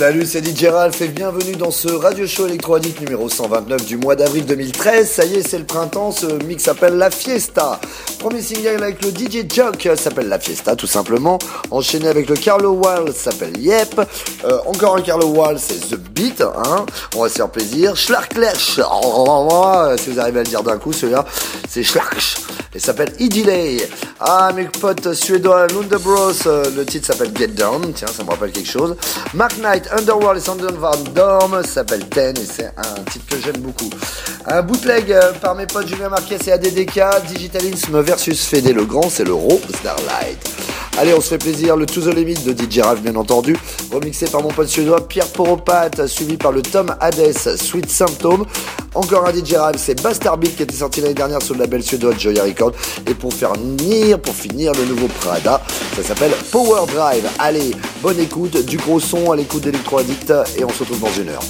Salut, c'est DJ Ralph et bienvenue dans ce radio show électro numéro 129 du mois d'avril 2013. Ça y est, c'est le printemps, ce mix s'appelle La Fiesta. Premier single avec le DJ Jock s'appelle La Fiesta tout simplement. Enchaîné avec le Carlo Wall s'appelle Yep. Euh, encore un Carlo Wall, c'est The Beat. Hein. On va se faire plaisir. Schlarklech. Si vous arrivez à le dire d'un coup, celui-là, c'est Schlarch. Et s'appelle E-Delay. Ah, mes potes suédois, Lundebros, euh, le titre s'appelle Get Down. Tiens, ça me rappelle quelque chose. Mark Knight, Underworld et Sandon Van Dorm s'appelle Ten et c'est un titre que j'aime beaucoup. Un bootleg euh, par mes potes Julien Marquez et ADDK, Digitalism versus Fede le Grand, c'est le Raw Starlight. Allez, on se fait plaisir, le To The Limit de DJ Ralph bien entendu, remixé par mon pote suédois Pierre Poropate, suivi par le Tom Hades, Sweet Symptom. Encore un DJ Ralph, c'est Bastard Beat qui était sorti l'année dernière sur le label suédois Joya Record. Et pour finir, pour finir, le nouveau Prada, ça s'appelle Power Drive. Allez, bonne écoute, du gros son à l'écoute d'Electro Addict et on se retrouve dans une heure.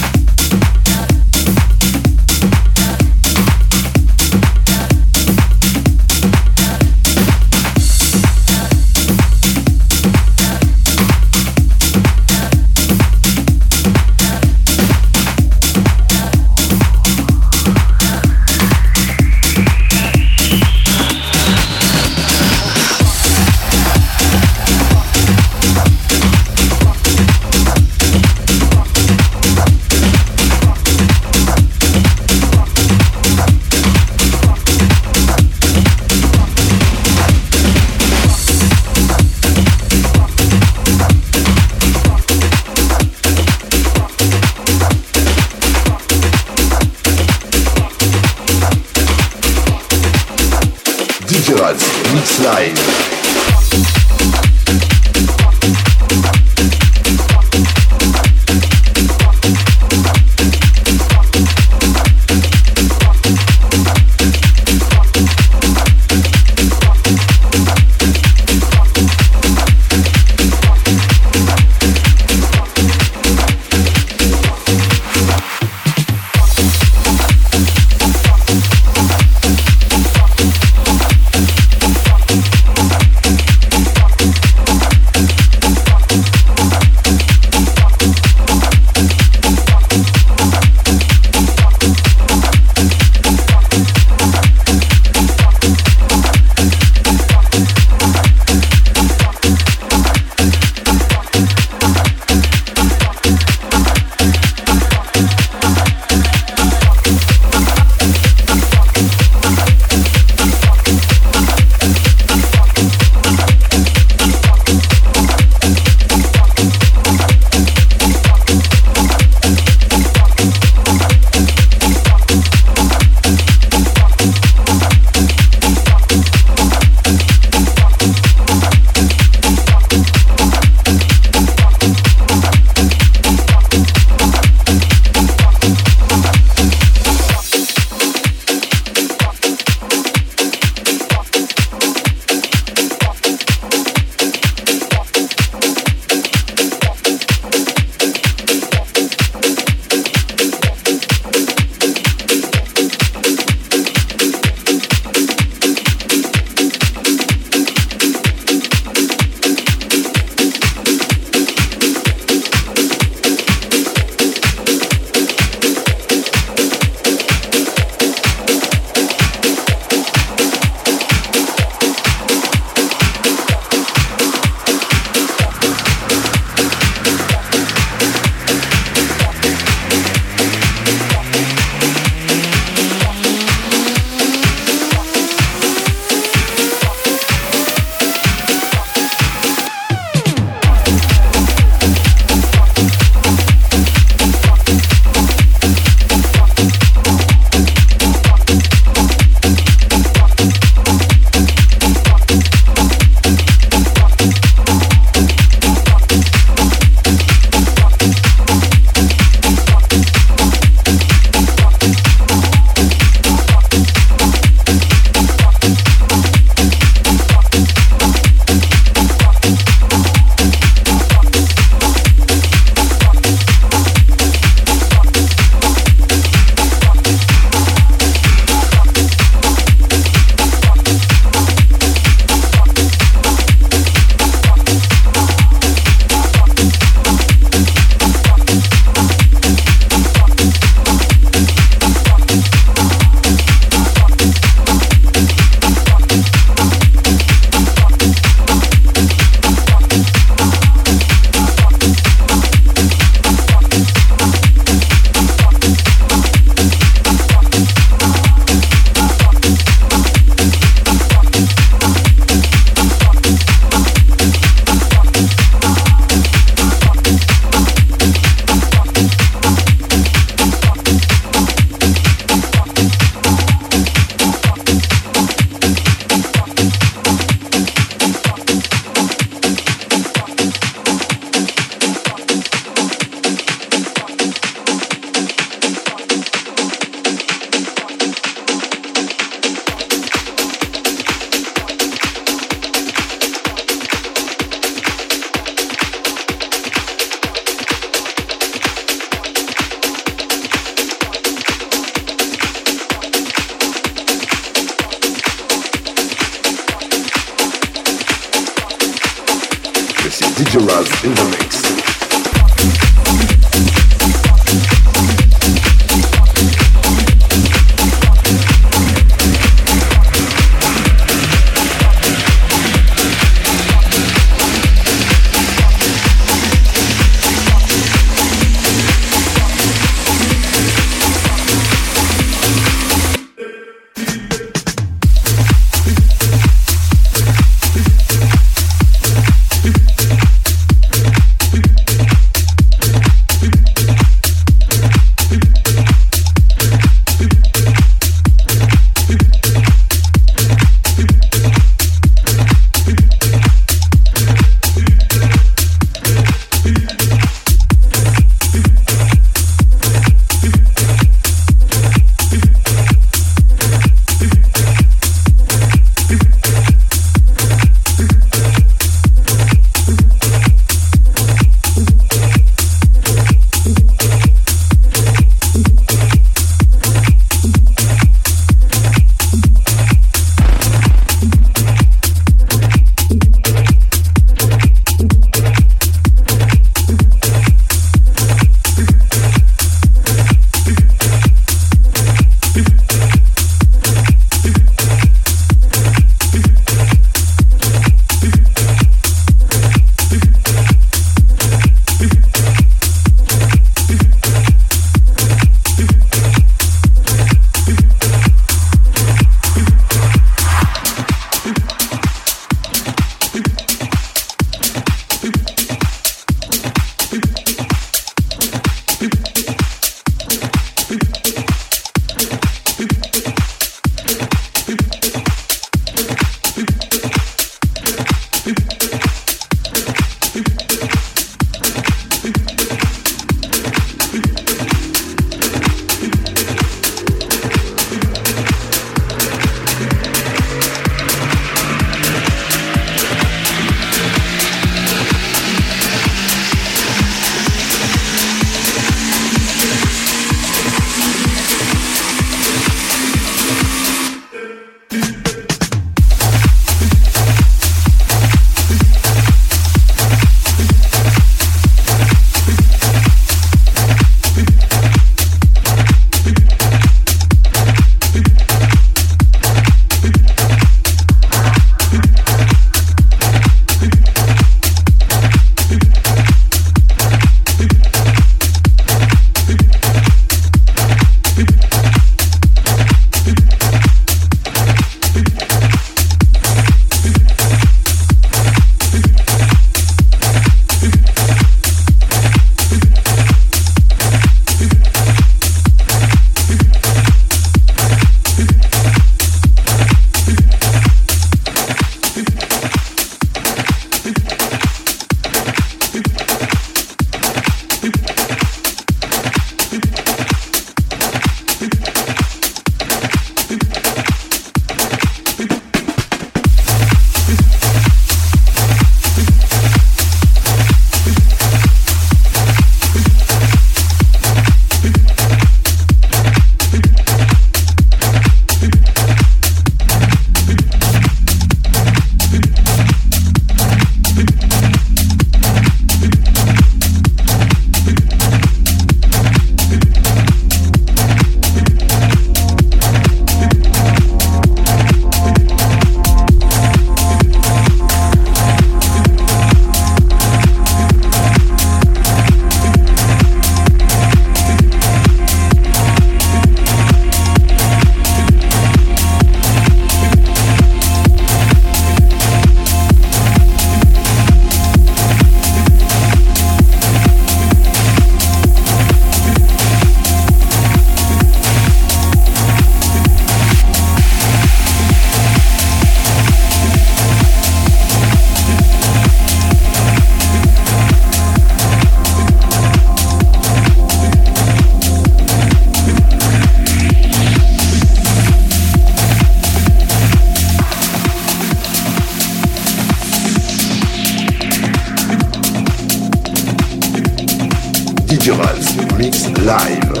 Mix Live.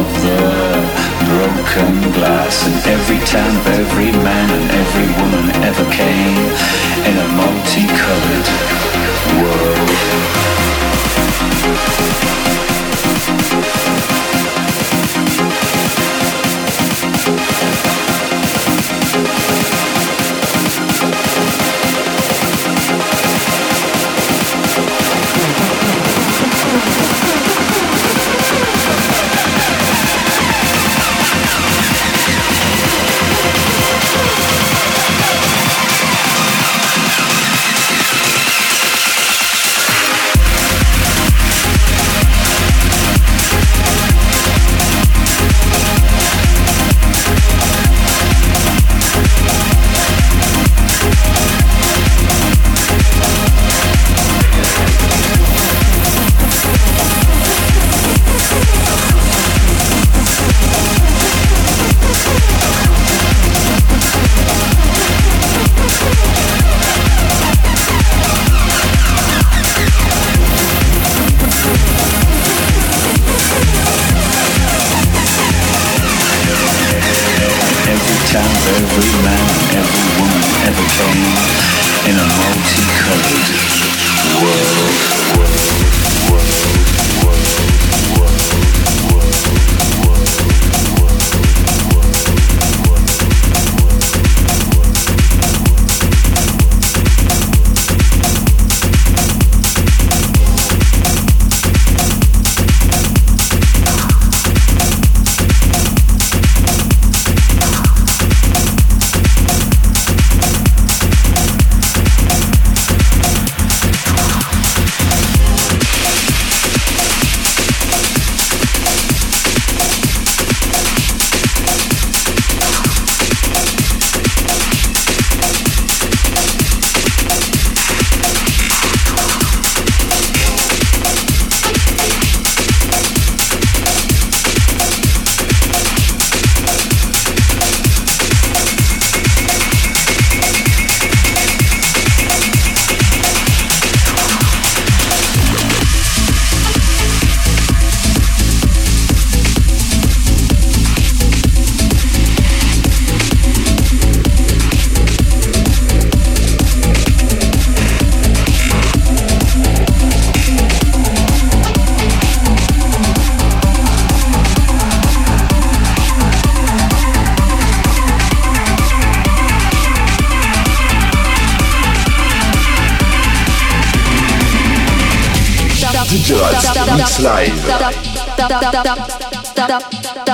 of the broken glass And every time every man and every woman ever came In a multicolored world.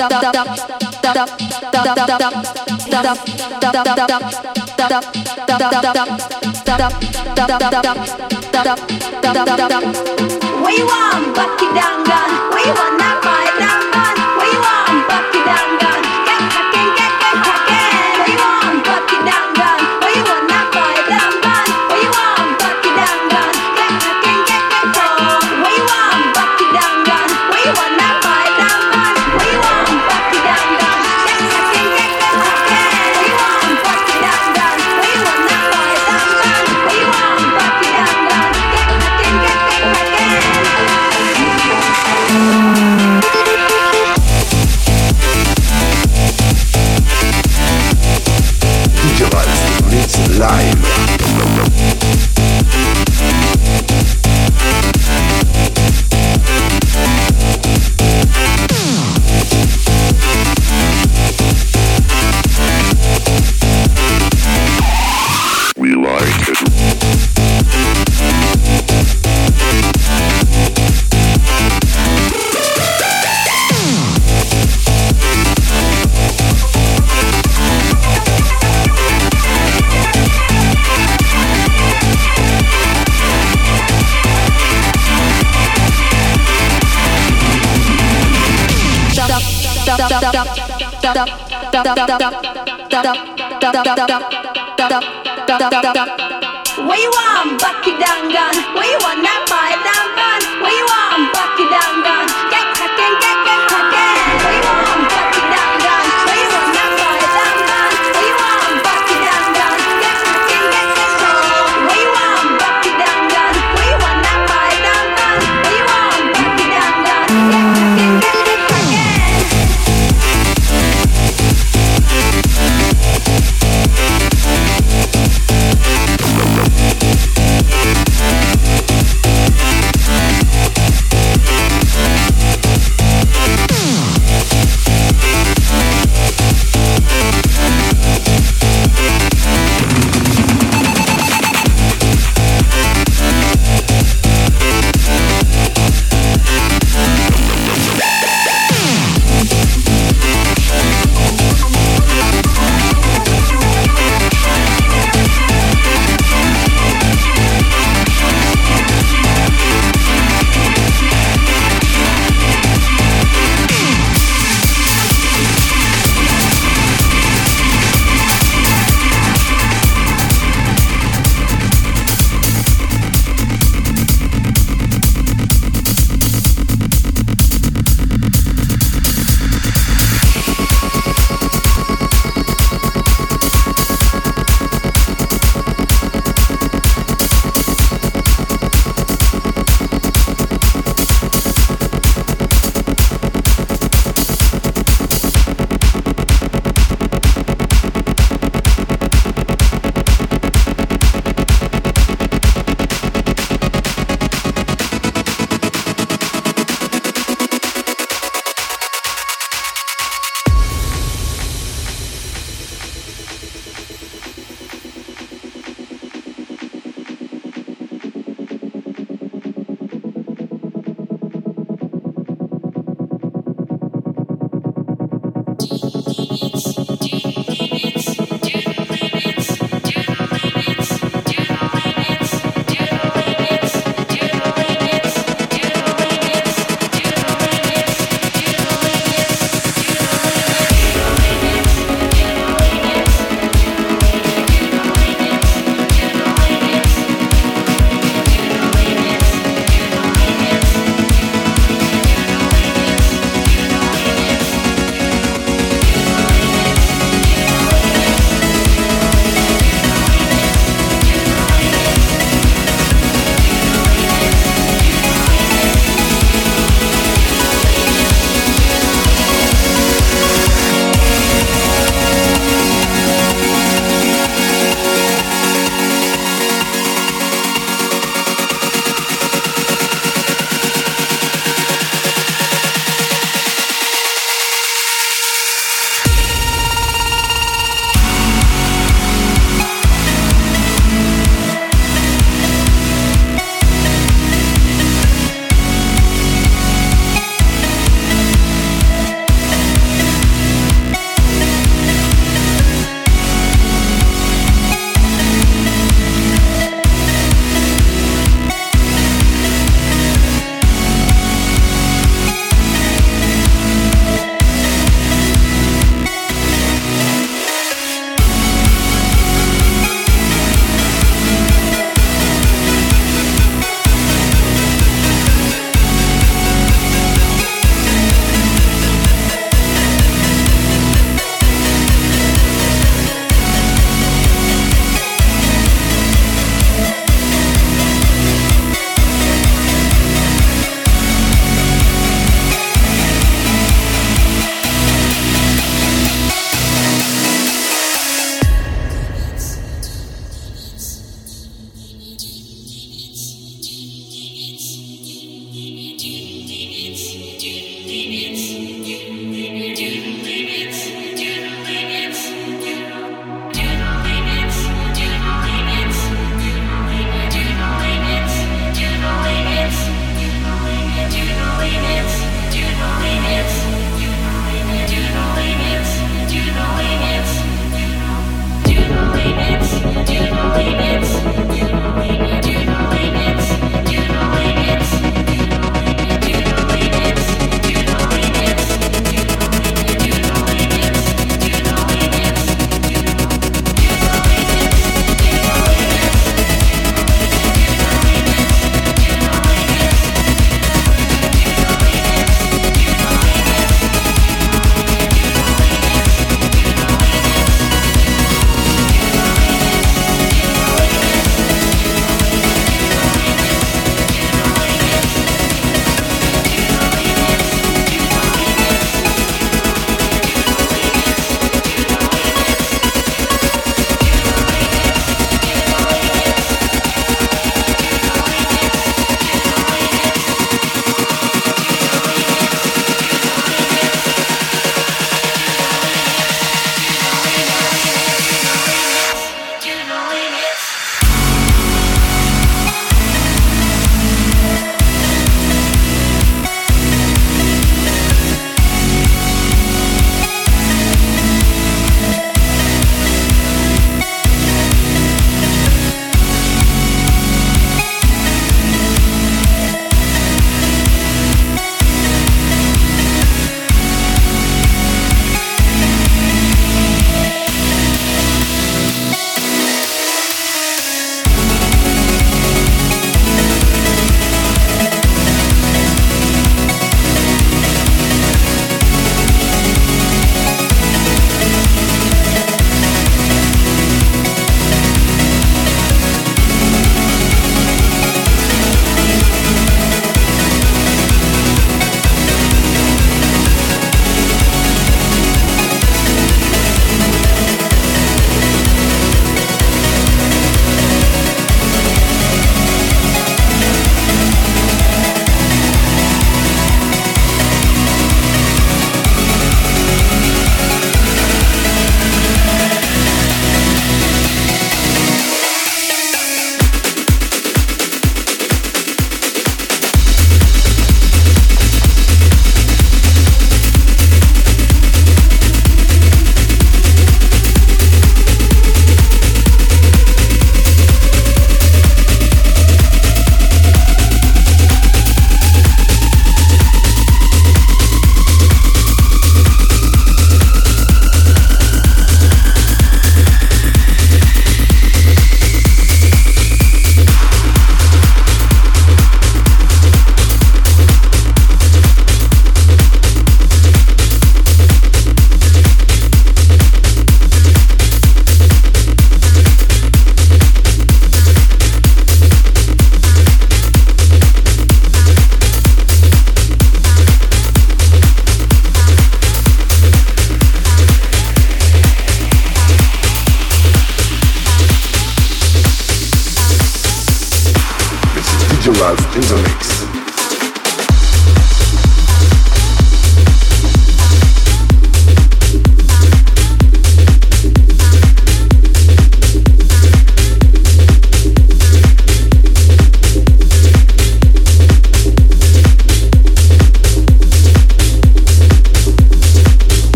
We want Bucky Dangan, we want Where you want, Bucky Dangan?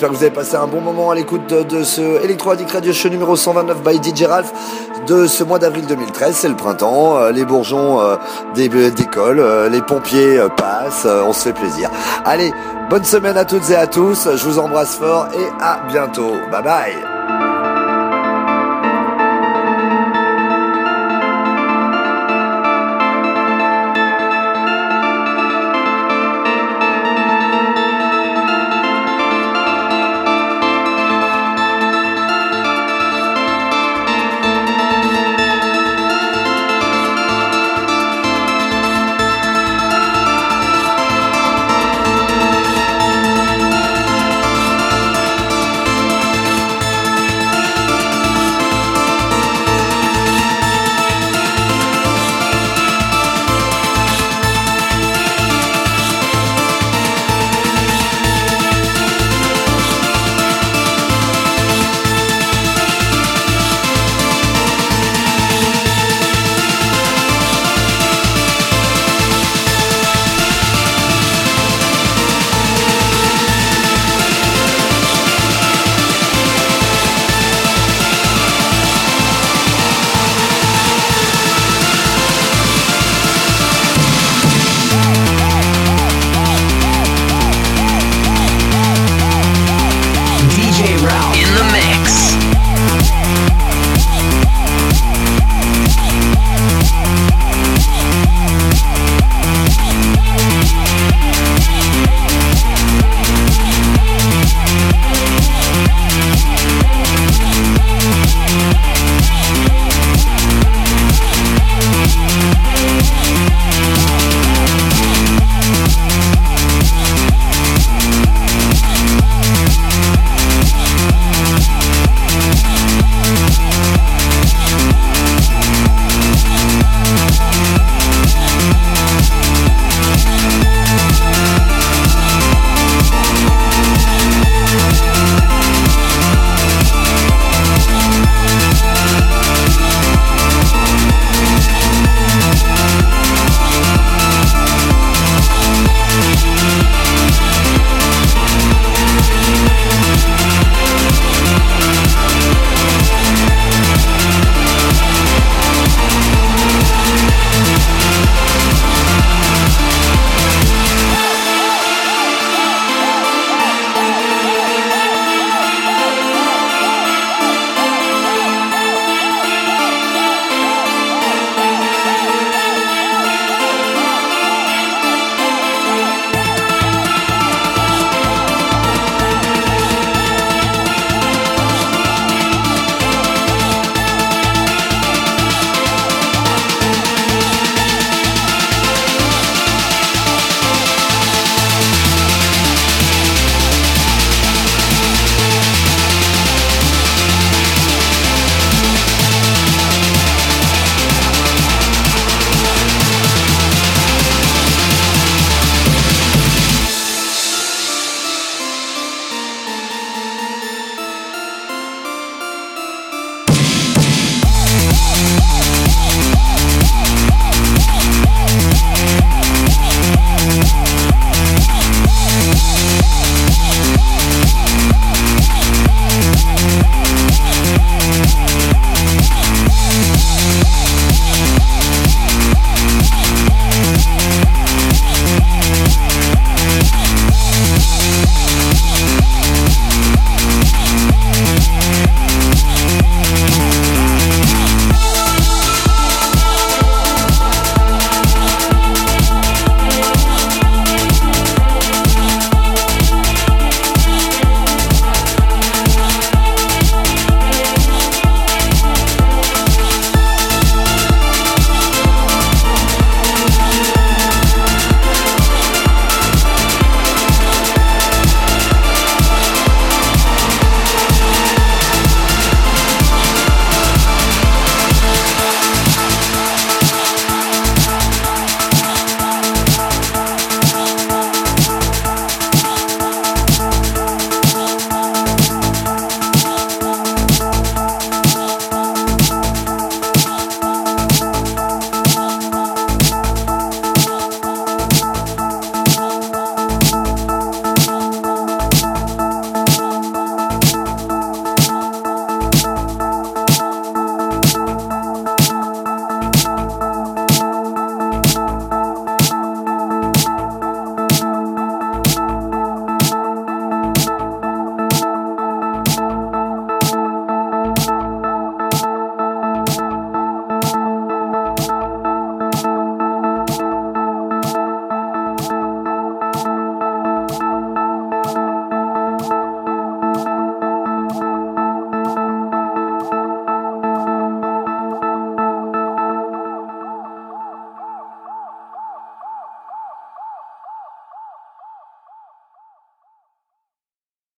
J'espère que vous avez passé un bon moment à l'écoute de, ce Electro Addict Radio Show numéro 129 by DJ Ralph de ce mois d'avril 2013. C'est le printemps, euh, les bourgeons euh, des- décollent, euh, les pompiers euh, passent, euh, on se fait plaisir. Allez, bonne semaine à toutes et à tous, je vous embrasse fort et à bientôt. Bye bye